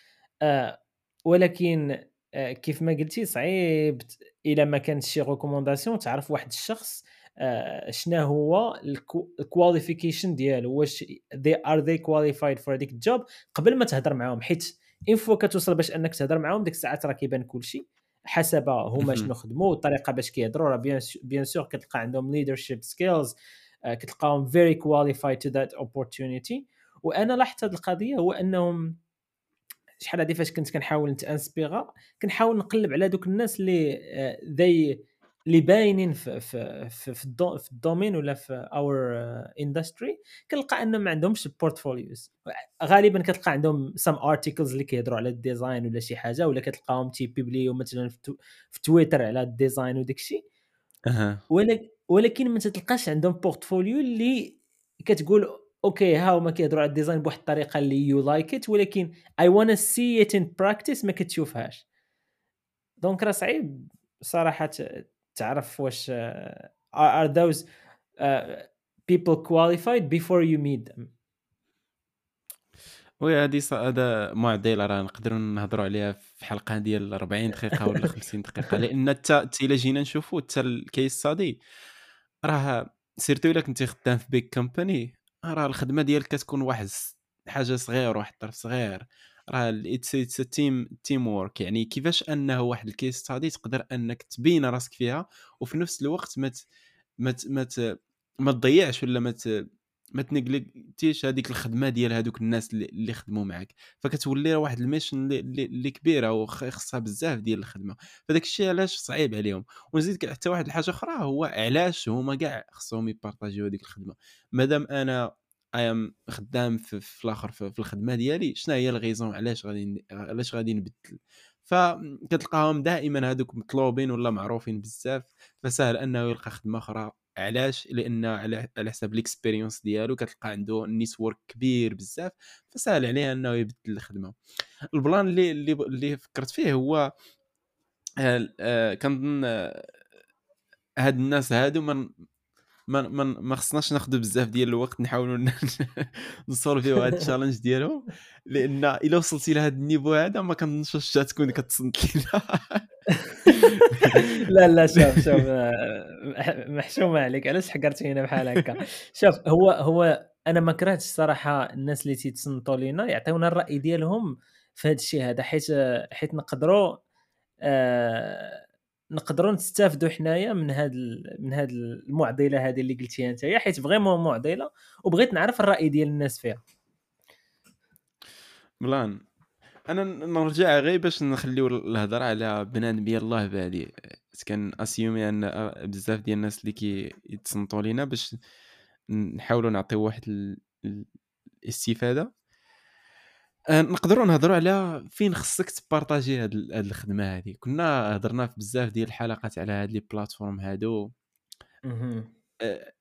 S1: آه ولكن آه كيف ما قلتي صعيب إلا ما كانت شي recommandation تعرف واحد الشخص شنو هو ال qualification ديالو؟ واش they are they qualified for هذيك ال job؟ قبل ما تهضر معاهم حيت une fois كتوصل باش أنك تهضر معاهم ديك الساعات راه كيبان كلشي. حسب هما شنو خدموا الطريقة باش كيهضروا راه bien sûr كتلقى عندهم leadership skills كتلقاهم very qualified to that opportunity وأنا لاحظت هذه القضية هو أنهم شحال هذه فاش كنت كنحاول نتانسبيغا كنحاول نقلب على دوك الناس اللي ذي اللي باينين في في في, في, الدو في ال domaine ولا في our industry كنلقى أنهم ما عندهمش portfolios غالبا كتلقى عندهم some articles اللي كيهضروا على ال design ولا شي حاجة ولا كتلقاهم تي publieو مثلا في تويتر على ال design وداك الشيء
S2: أه.
S1: ولكن ما تلقاش عندهم portfolio اللي كتقول okay ها هما كيهضروا على ال design بواحد الطريقة اللي you like it ولكن اي وأنا see it in practice ما كتشوفهاش. donc راه صعيب صراحة تعرف واش uh, are those uh, people qualified before you meet them
S2: oui هادي هذا معضله راه نقدروا نهضروا عليها في حلقة ديال 40 دقيقة ولا 50 دقيقة لأن حتى إلا جينا نشوفوا حتى ال case study راه surtout إلا كنتي خدام في big company راه الخدمة ديالك كتكون واحد حاجة صغير واحد الطرف صغير. راه it's team teamwork يعني كيفاش أنه واحد ال case study تقدر أنك تبين راسك فيها وفي نفس الوقت ما ما ما ما تضيعش ولا ما ما تنقلتيش هذيك الخدمة ديال هذوك الناس اللي, خدموا معك فكتولي واحد ال mission اللي, اللي كبيرة وخصها بزاف ديال الخدمة. فداك الشيء علاش صعيب عليهم. ونزيد حتى واحد الحاجة أخرى هو علاش هما كاع خصهم ي partageيو هذيك الخدمة. مادام أنا ام خدام في, في الآخر في, في الخدمة ديالي. شنو هي ال raison؟ علاش غادي علاش غادي نبدل؟ فكتلقاهم دائما هذوك مطلوبين ولا معروفين بزاف. فسهل أنه يلقى خدمة أخرى. علاش؟ لأن على حسب ال expérience ديالو كتلقى عنده network كبير بزاف. فسهل عليه أنه يبدل الخدمة. ال plan اللي اللي, اللي فكرت فيه هو آه، آه، كنظن آه، هاد الناس هادو من ما ما ما خصناش ناخذ بزاف ديال الوقت نحاولوا ن solveيو هذا ال challenge ديالهم لأن إلا وصلتي لهذا ال niveau هذا ما كنظنش واش تكون كتصنت لينا.
S1: لا لا شوف شوف محشومة عليك. علاش حكرتينا بحال هكا؟ شوف هو هو أنا ما كرهتش الصراحة الناس اللي تيتصنتوا لينا يعطيونا الرأي ديالهم في هذا الشيء هذا حيت حيت نقدروا آه نقدروا نستافدوا حنايا من هاد من هاد المعضلة هذه اللي قلتيها انت حيت فريمون معضلة وبغيت نعرف الرأي ديال الناس فيها.
S2: ملان أنا نرجع غير باش نخليو الهضرة على بنادم بيا الله بالي كان اسيومي أن بزاف ديال الناس اللي كيتصنتوا لينا باش نحاولوا نعطيو واحد الاستفادة. نقدروا نهضروا على فين خصك تبارطاجي هاد الخدمة هذه كنا هضرنا في بزاف ديال الحلقات على هاد les plateformes هادو. آه،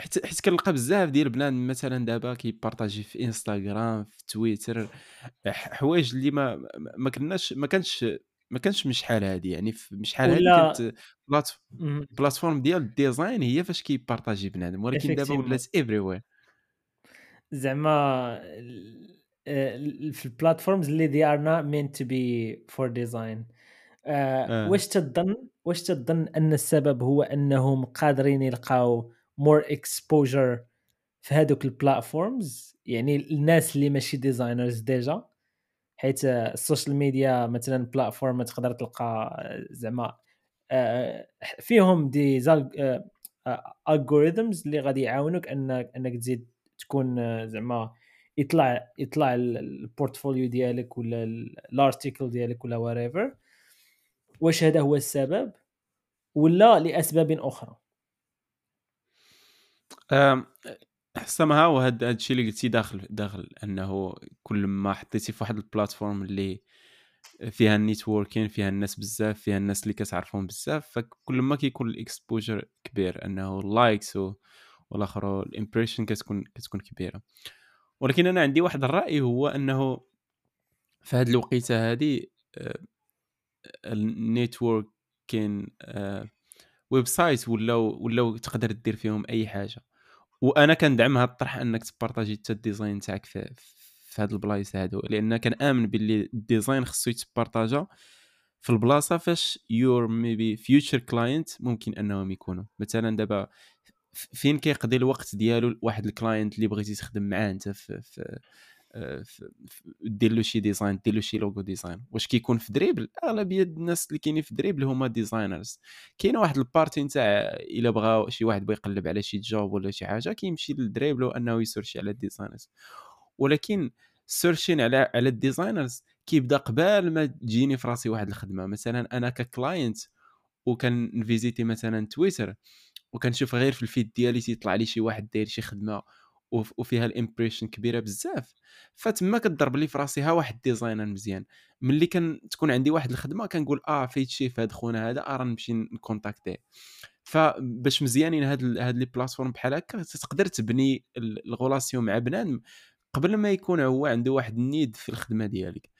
S2: حيت حيت كنلقى بزاف ديال بنان مثلا دابا كيبارطاجي في انستغرام في تويتر حوايج اللي ما ما كناش ما كانش ما كانش من شحال هادي. يعني من شحال هادي كانت plateforme ديال ال design هي فاش كيبارطاجي بنادم. ولكن دابا ولات everywhere
S1: زعما في ال platforms اللي they are not meant to be for design. آه. واش تظن؟ واش تظن أن السبب هو أنهم قادرين يلقاو more exposure في هذوك ال platforms يعني الناس اللي ماشي designers déjà حيت ال social media مثلا plateforme تقدر تلقى زعما فيهم des algorithms اللي غادي يعاونوك أنك أنك تزيد تكون زعما يطلع يطلع ال portfolio ديالك ولا ال article ديالك ولا whatever واش هذا هو السبب؟ ولا لأسباب أخرى؟
S2: حسمها هاد الشيء اللي قلتي داخل داخل أنه كل ما حطيتي في واحد ال platform اللي فيها ال networking فيها الناس بزاف فيها الناس اللي كتعرفهم بزاف فكل ما كيكون ال exposure كبير أنه ال likes والآخر ال impressions كتكون كتكون كبيرة. ولكن أنا عندي واحد الرأي هو أنه في هذه الوقيتة هذه ال network كاين website ولاو ولاو تقدر دير فيهم أي حاجة. وأنا كندعم هذا الطرح أنك تبارطاجي حتى ال design تاعك في في هاد البلايص هادو. لأن كنامن باللي الديزاين خصو يتبارطاجا في البلاصة فاش your maybe future client ممكن أنهم يكونوا. مثلا دابا فين كيقضي الوقت ديالو واحد ال client اللي بغيتي تخدم معاه انت في, في دير له شي design دير له شي logo design. واش كيكون في Dribbble؟ أغلبية الناس اللي كاينين في Dribbble هما designers. كاينة واحد ال partie نتاع إلا بغى شي واحد بغى يقلب على شي job ولا شي حاجة كيمشي ل Dribbble انه يسيرشي على ال designers. ولكن searching على على ال designers كيبدا قبل ما تجيني في راسي واحد الخدمة. مثلا أنا ك client وكان فيزيتي مثلا تويتر وكنشوف غير في ال feed ديالي تيطلع لي شي واحد داير شي خدمة وفيها ال impressions كبيرة بزاف. فتما كضرب لي في راسي ها واحد designer مزيان. ملي كان تكون عندي واحد الخدمة كنقول آه فايت شي هذا خونا هذا آه نمشي نكونتاكتيه. فباش مزيانين هاد هاد les plateformes بحال هكا تقدر تبني ال relation مع بنادم قبل ما يكون هو عنده واحد ال need في الخدمة ديالك.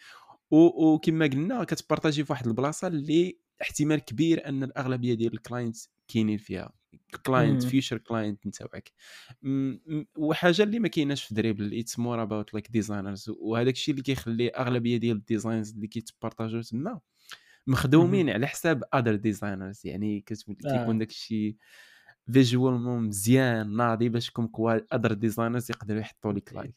S2: وكما قلنا كتبارطاجي في واحد البلاصة اللي احتمال كبير أن الأغلبية ديال ال clients كاينين فيها. client future client نتاعك وحاجة اللي ما كايناش في Dribbble it's more about like designers وهذاك الشيء اللي كيخلي أغلبية ديال ال designs اللي كيتبارطاجيو تما مخدومين على حساب other designers يعني كتكون آه. داك الشيء visual مزيان ناضي باش comme quoi other designers يقدروا يحطوا لك like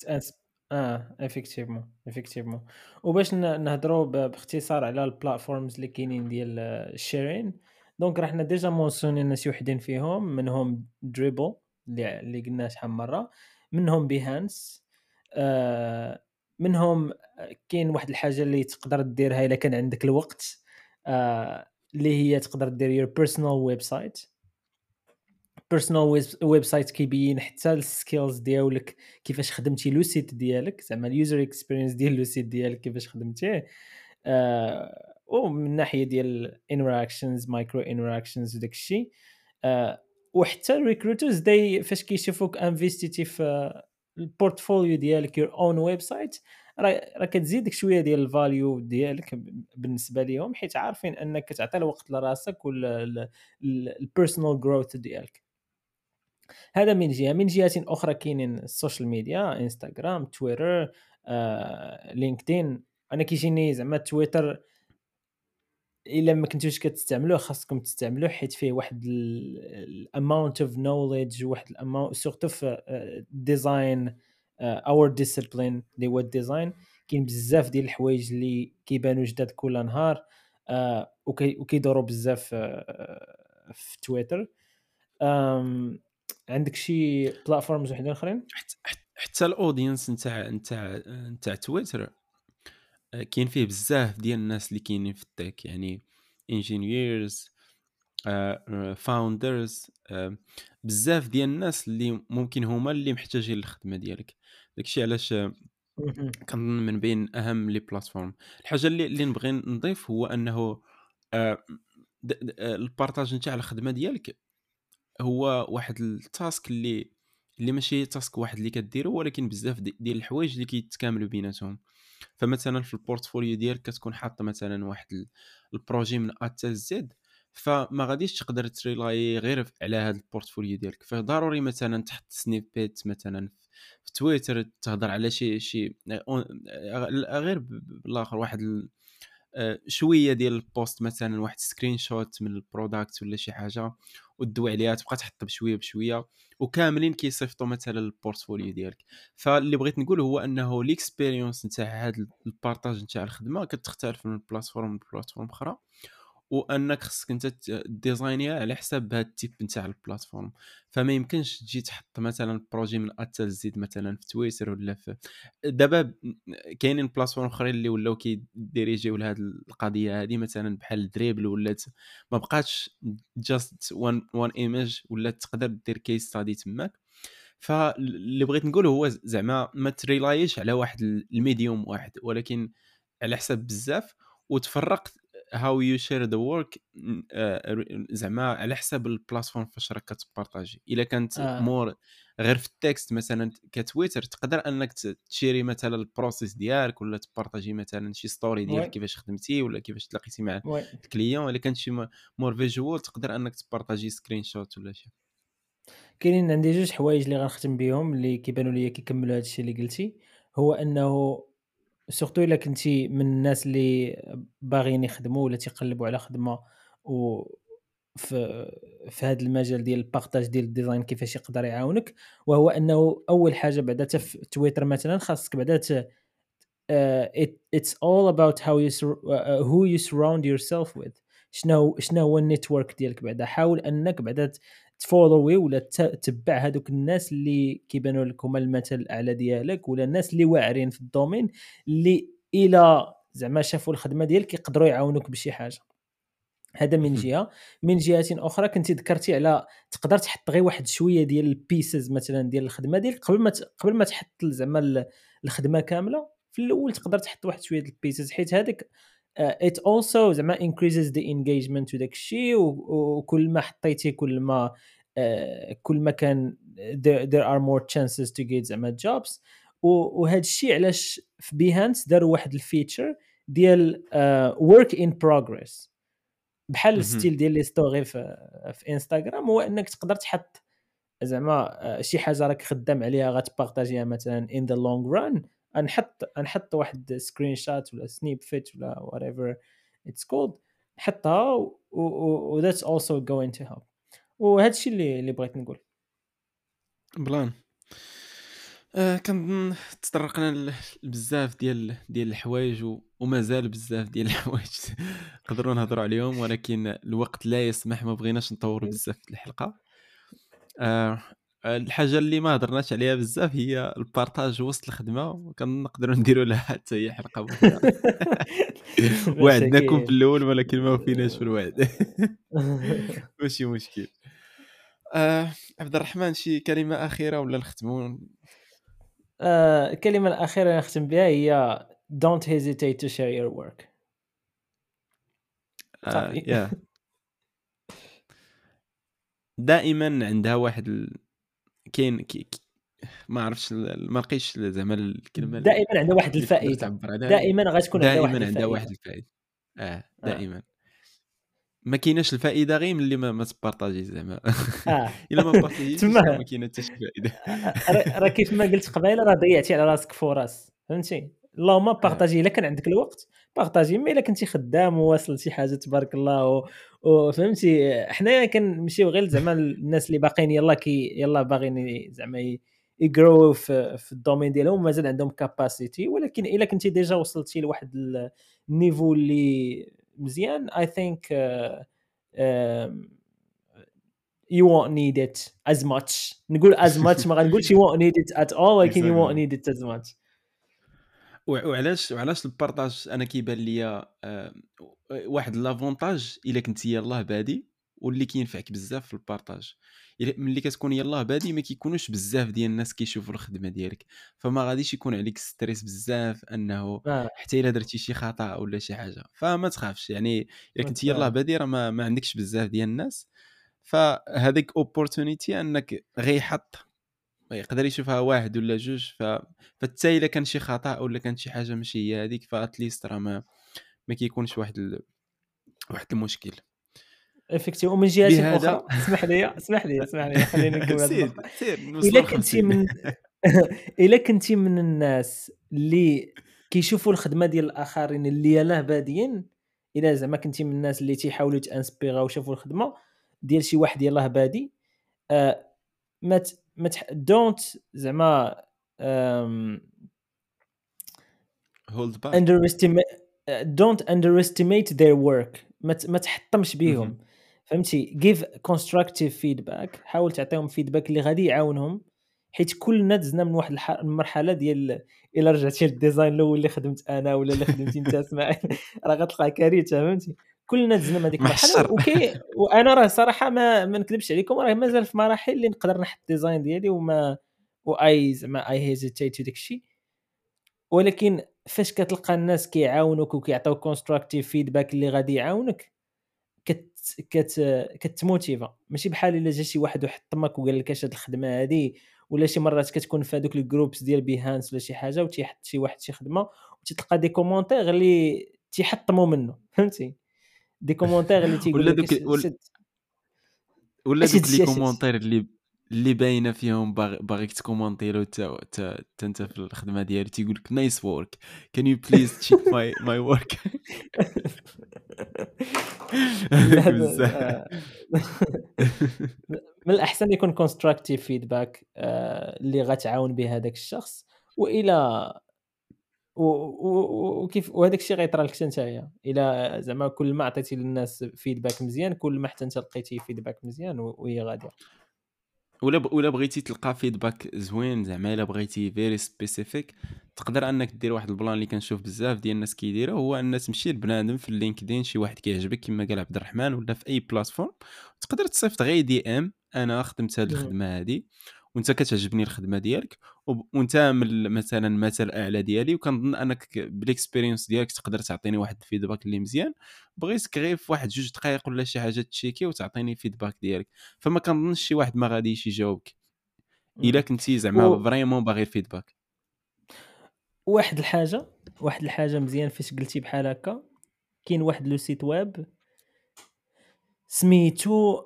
S1: آه effectivement effectivement وباش نهضروا باختصار على ال platforms اللي كاينين ديال ال sharing donc رحنا déjà mentionné شي وحدين فيهم منهم Dribbble اللي اللي قلنا شحال مرة منهم Behance آه منهم كاين واحد الحاجة اللي تقدر ديرها إلا كان عندك الوقت آه اللي هي تقدر دير your personal website personal website كيبين حتى ال skills ديالك كيفاش خدمتي le site ديالك زعما ال user experience ديال le site ديالك كيفاش خدمتيه آه ومن ناحية ديال interactions micro interactions وداك الشيء وحتى ال recruiters داي فاش كيشوفوك انفيستيتي في ال portfolio ديالك your own website راه كتزيدك شوية ديال ال value ديالك بالنسبة لهم حيت عارفين أنك تعطي الوقت لراسك وال personal growth ديالك. هذا من جهة. من جهة أخرى كاينين ال social media انستغرام تويتر آه، لينكدين أنا كيجيني زعما تويتر إلا ما كنتوش كتستعملوه خاصكم تستعملوه حيت فيه واحد ال amount of knowledge واحد ال amount surtout في design our discipline اللي هو ال design كاين بزاف ديال الحوايج اللي كيبانوا جداد كل نهار uh, وكيدوروا بزاف uh, في تويتر. عندك شي platforms وحدين أخرين؟
S2: حتى ال audience نتاع نتاع نتاع تويتر. كاين فيه بزاف ديال الناس اللي كاينين في ال tech يعني engineers founders بزاف ديال الناس اللي ممكن هما اللي محتاجين الخدمة ديالك. داكشي علاش كنظن من بين أهم les plateformes الحاجة اللي اللي نبغي نضيف هو أنه ال partage نتاع الخدمة ديالك هو واحد ال task اللي اللي ماشي task واحد اللي كديرو ولكن بزاف ديال الحوايج اللي كيتكاملوا بيناتهم. فمثلا في ال portfolio ديالك كتكون حاطة مثلا واحد ال projet من A حتى Z فما غاديش تقدر تريلاي غير على هذا ال portfolio ديالك. فضروري مثلا تحط snippet مثلا في تويتر تهضر على شي شي غير بالآخر واحد شوية ديال ال post مثلا واحد screenshot من ال product ولا شي حاجة ودوي عليها تبقى تحط بشويه بشوية وكاملين كيصيفطوا مثلا ال portfolio ديالك. فاللي بغيت نقول هو أنه l'expérience نتاع هذا ال partage نتاع الخدمة كتختلف من plateforme ل plateforme أخرى. وأنك خصك أنت design يها على حساب هذا ال type نتاع ال plateforme. فما يمكنش تجي تحط مثلا projet من اتل زيد مثلا في تويتر ولا في دابا كاينين plateformes أخرين اللي ولاو كي dirigé يو لهذه القضية هذه مثلا بحال Dribbble ولات ما بقاتش just one one image ولا تقدر دير case study تماك. فاللي بغيت نقول هو زعما ما ت rely ش على واحد ال medium واحد ولكن على حساب بزاف وتفرق how you share the work زعما على حساب ال plateforme فاش راك كت partager. إلا كانت
S1: آه.
S2: مور غير في ال text مثلا كتويتر تقدر أنك ت share ي مثلا ال process ديالك ولا ت partager مثلا شي
S1: story.
S2: ديالك كيفاش خدمتي ولا كيفاش تلاقيتي مع
S1: ال
S2: client. إلا كانت شي more visual تقدر أنك ت partager screenshot ولا شي.
S1: كاينين عندي جوج حوايج اللي غنختم بهم اللي كيبانوا لي كيكملوا هذا الشيء اللي قلتي. هو أنه surtout الا كنتي من الناس اللي باغيين يخدموا ولا تيقلبوا على خدمه و في في هذا المجال ديال ال partage ديال ال design كيفاش يقدر يعاونك وهو انه اول حاجة بعدا في تويتر مثلا خاصك بعدا ت- it, it's all about how you sur- uh, who you surround yourself with. شنو شنو هو ال network ديالك بعدا حاول انك بعدا ت follow ي ولا تتبع هذوك الناس اللي كيبانوا لك هما المثل الأعلى ديالك ولا الناس اللي واعرين في ال domaine اللي إلى زعما شافوا الخدمة ديالك يقدروا يعاونوك بشي حاجة هذا من. جهة من جهة أخرى كنتي ذكرتي على تقدر تحط غير واحد شوية ديال ال pieces مثلا ديال الخدمة ديالك قبل ما قبل ما تحط زعما ال- الخدمة كاملة في الأول تقدر تحط واحد شوية ديال ال pieces حيت هذاك it also زعما increases the engagement وداك الشيء وكل ما حطيتي كل ما آه، كل ما كان there, there are more chances to get زعما jobs. وهذا الشيء علاش في Behance داروا واحد ال feature ديال work in progress بحال.
S2: ال
S1: style ديال les stories في, في انستغرام هو إنك تقدر تحط زعما آه، شي حاجة راك خدام عليها غت partager يها مثلا in the long run نحط نحط واحد screenshot ولا snippet ولا whatever it's called نحطها و that's also going to help وهذا الشيء اللي اللي بغيت نقول.
S2: بلان. آه كنظن تطرقنا ل- بزاف ديال ديال الحوايج و- ومازال بزاف ديال الحوايج نقدروا نهضروا عليهم ولكن الوقت لا يسمح ما بغيناش نطوروا بزاف الحلقة. آه الحاجة اللي ما هضرناش عليها بزاف هي البارطاج وسط الخدمة وكنقدروا نديروا لها حتى هي حلقة وعدناكم في الأول ولكن ما وفيناش في الوعد. ماشي مشكل. آه عبد الرحمن شي كلمة أخيرة ولا نختموا
S1: آه، الكلمة الأخيرة اللي نختم بها هي don't hesitate to share your work.
S2: آه دائما عندها واحد. كاين كي... ما عرفتش ما لقيتش زعما الكلمة
S1: دائما عندها واحد
S2: الفائدة.
S1: دائما غتكون عندها واحد
S2: دائما واحد الفائدة. آه دائما. ما كايناش الفائدة غير ملي ما, ما ت partager زعما.
S1: آه.
S2: إلا ما partager
S1: ش.
S2: ما كاين حتى شي فائدة.
S1: راه كيف ما قلت قبيلة راه ضيعتي على راسك فرص فهمتي؟ اللهم partager إلا كان عندك الوقت partager mais إلا كنتي خدام وواصل شي حاجة تبارك الله. وفهمتي حنايا كنمشيو غير زعما الناس اللي باقيين يلا كي يلا باغيين زعما يجرو في, في ال domaine ديالهم مازال عندهم capacité ولكن إلا كنتي déjà وصلتي لواحد ال- ال niveau اللي مزيان I think you won't need it as much. نقول as much ما غنقولش you won't need it at all ولكن you won't need it as much.
S2: وعلاش وعلاش ال partage أنا كيبان ليا آه، واحد l'avantage إلا كنت يلاه بادي واللي كينفعك بزاف في ال partage ملي كتكون يلاه بادي ما كيكونوش بزاف ديال الناس كيشوفوا الخدمة ديالك فما غاديش يكون عليك stress بزاف
S1: أنه.
S2: حتى إلا درتي شي خطأ ولا شي حاجة فما تخافش يعني
S1: إلا
S2: كنت يلاه. بادي راه ما, ما عندكش بزاف ديال الناس فهذيك opportunité أنك غيحط يقدر يشوفها واحد ولا جوج ف فحتى إلا كان شي خطأ ولا كانت شي حاجة ماشي هي هذيك ف at least راه ما ما كيكونش واحد ال... واحد المشكل
S1: effectivement ومن جهة
S2: بهذا-
S1: أخرى اسمح لي اسمح لي اسمح لي خليني نكمل
S2: سير. سير
S1: إلا كنتي من إلا كنتي من الناس اللي كيشوفوا الخدمة ديال الآخرين اللي يلاه بادين إلا زعما كنتي من الناس اللي تيحاولوا t'inspira وشافوا الخدمة ديال شي واحد يلاه بادي آه ما ت... ما تح... don't زعما آم،
S2: hold back
S1: underestimate don't underestimate their work. ما تحطمش بيهم. فهمتي؟ give constructive feedback. حاول تعطيهم feedback اللي غادي يعاونهم حيت كلنا دزنا من واحد الح- المرحله ديال إلا رجعتي لل design الأول اللي خدمت أنا ولا اللي خدمتي أنت إسماعيل. راه غتلقى كارثة فهمتي؟ كلنا دزنا هذيك المرحله وكي وأنا راه صراحة ما ما نكذبش عليكم راه مازال في مراحل اللي نقدر نحط ال design ديالي وما وأي زعما I hesitate وداك الشيء. ولكن فاش كتلقى الناس كيعاونوك وكيعطيوك constructive feedback اللي غادي يعاونك كت كت كت motiva ماشي بحال إلا جا شي واحد وحطمك وقال لك اش هاد الخدمة هادي ولا شي مرات كتكون في هذوك ال groups ديال Behance ولا شي حاجة وتيحط شي واحد شي خدمة وتلقى des commentaires اللي تيحطموا منه. فهمتي؟ des commentaires اللي تيقول
S2: لك ولا دوك les commentaires اللي اللي باينة فيهم باغيك ت commenter و حتى انت في الخدمة ديالي تيقول لك nice work can you please check my my work
S1: من الأحسن يكون constructive feedback اللي غتعاون به هذاك الشخص وإلى وكيف وهذاك الشيء غيطرى لك انت إلى زعما كل ما عطيتي للناس feedback مزيان كل ما حتى انت لقيتي feedback مزيان وهي غادية.
S2: ولا ب... ولا بغيتي تلقى feedback زوين زعما إلا بغيتي very specific تقدر إنك دير واحد ال plan اللي كنشوف بزاف ديال الناس كيديروا هو ان تمشي لبنادم في ال LinkedIn شي واحد كيعجبك كما قال عبد الرحمن ولا في أي platform تقدر تصيفط غير DM أنا خدمت هذه الخدمة هذه وانت كتعجبني الخدمة ديالك وانت من مثلا المثل الاعلى ديالي وكنظن أنك بال experience ديالك تقدر تعطيني واحد ال feedback اللي مزيان بغيتك غير في واحد جوج دقائق ولا شي حاجة تشيكي وتعطيني feedback ديالك. فما كنظنش شي واحد ما غاديش يجاوبك. إلا كنتي زعما و... vraiment باغي ال feedback.
S1: واحد الحاجة واحد الحاجة مزيان فاش قلتي بحال هكا كاين واحد le site web سميتو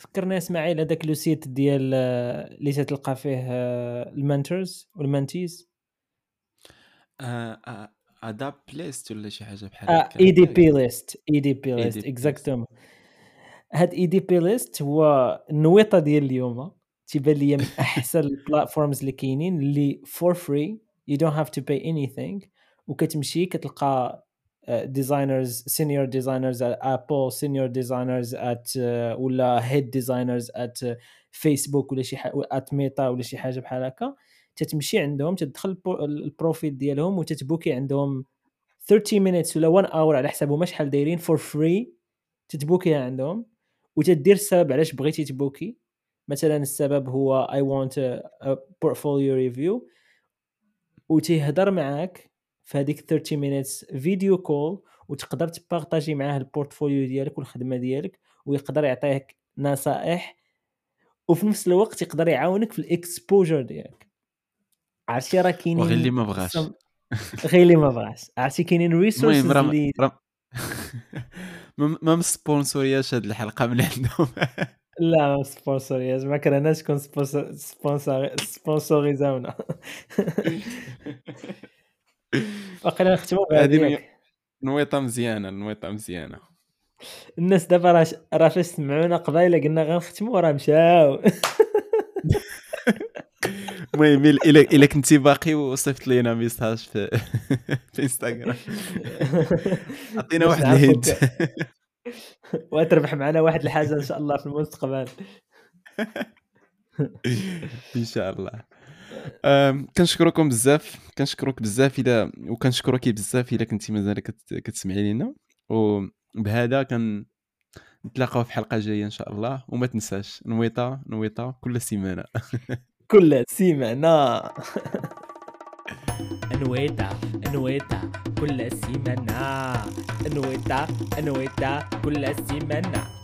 S1: فكرنا اسماعيل هذاك le site ديال اللي تلقى فيه ال mentors
S2: وال mentees. ADPList ولا شي حاجة بحال
S1: هكا؟ اي دي بي List ADPList exactement هاد ADPList هو النويطة ديال اليوم. تيبان لي من أحسن ال platforms اللي كاينين اللي for free you don't have to pay anything وكتمشي كتلقى designers senior designers at Apple senior designers at ولا head designers at Facebook ولا شي at Meta ولا شي حاجة بحال هكا. تتمشي عندهم تدخل ال profil ديالهم وتتبوكي عندهم 30 minutes ولا 1 hour على حسابهم شحال دايرين for free تتبوكيها عندهم. وتدير السبب علاش بغيتي تبوكي. مثلا السبب هو I want portfolio review وتيهضر معاك. في هذيك 30 minutes video call وتقدر تبارطاجي معاه ال portfolio ديالك والخدمة ديالك ويقدر يعطيك نصائح وفي نفس الوقت يقدر يعاونك في ال exposure ديالك. عرفتي راه كاينين
S2: غير اللي ما بغاش.
S1: غير اللي ما بغاش. عرفتي كاينين resources اللي
S2: ما سبونسورياش هذه الحلقة من عندهم.
S1: لا ما سبونسورياش ما كرهناش كون sponsor سبونسوريزاونا. واقيلا نختموا
S2: هذه نويطة مزيانة نويطة مزيانة.
S1: الناس دابا راه راه فاش سمعونا قبيلة قلنا غنختموا راه مشاو.
S2: المهم الا إلا كنتي باقي وصيفط لينا ميساج في في انستغرام عطينا واحد الهيد
S1: وتربح معنا واحد الحاجة إن شاء الله في المستقبل.
S2: إن شاء الله. كنشكركم بزاف كنشكرك بزاف اذا وكنشكرك بزاف اذا كنتي مازال كتسمعي لينا. وبهذا كن نتلاقاو في حلقة جاية إن شاء الله. وما تنساش نويطة نويطة كل سيمانة.
S1: كل سيمانة.
S3: نويطة نويطة كل سيمانة. نويطة نويطة كل سيمانة.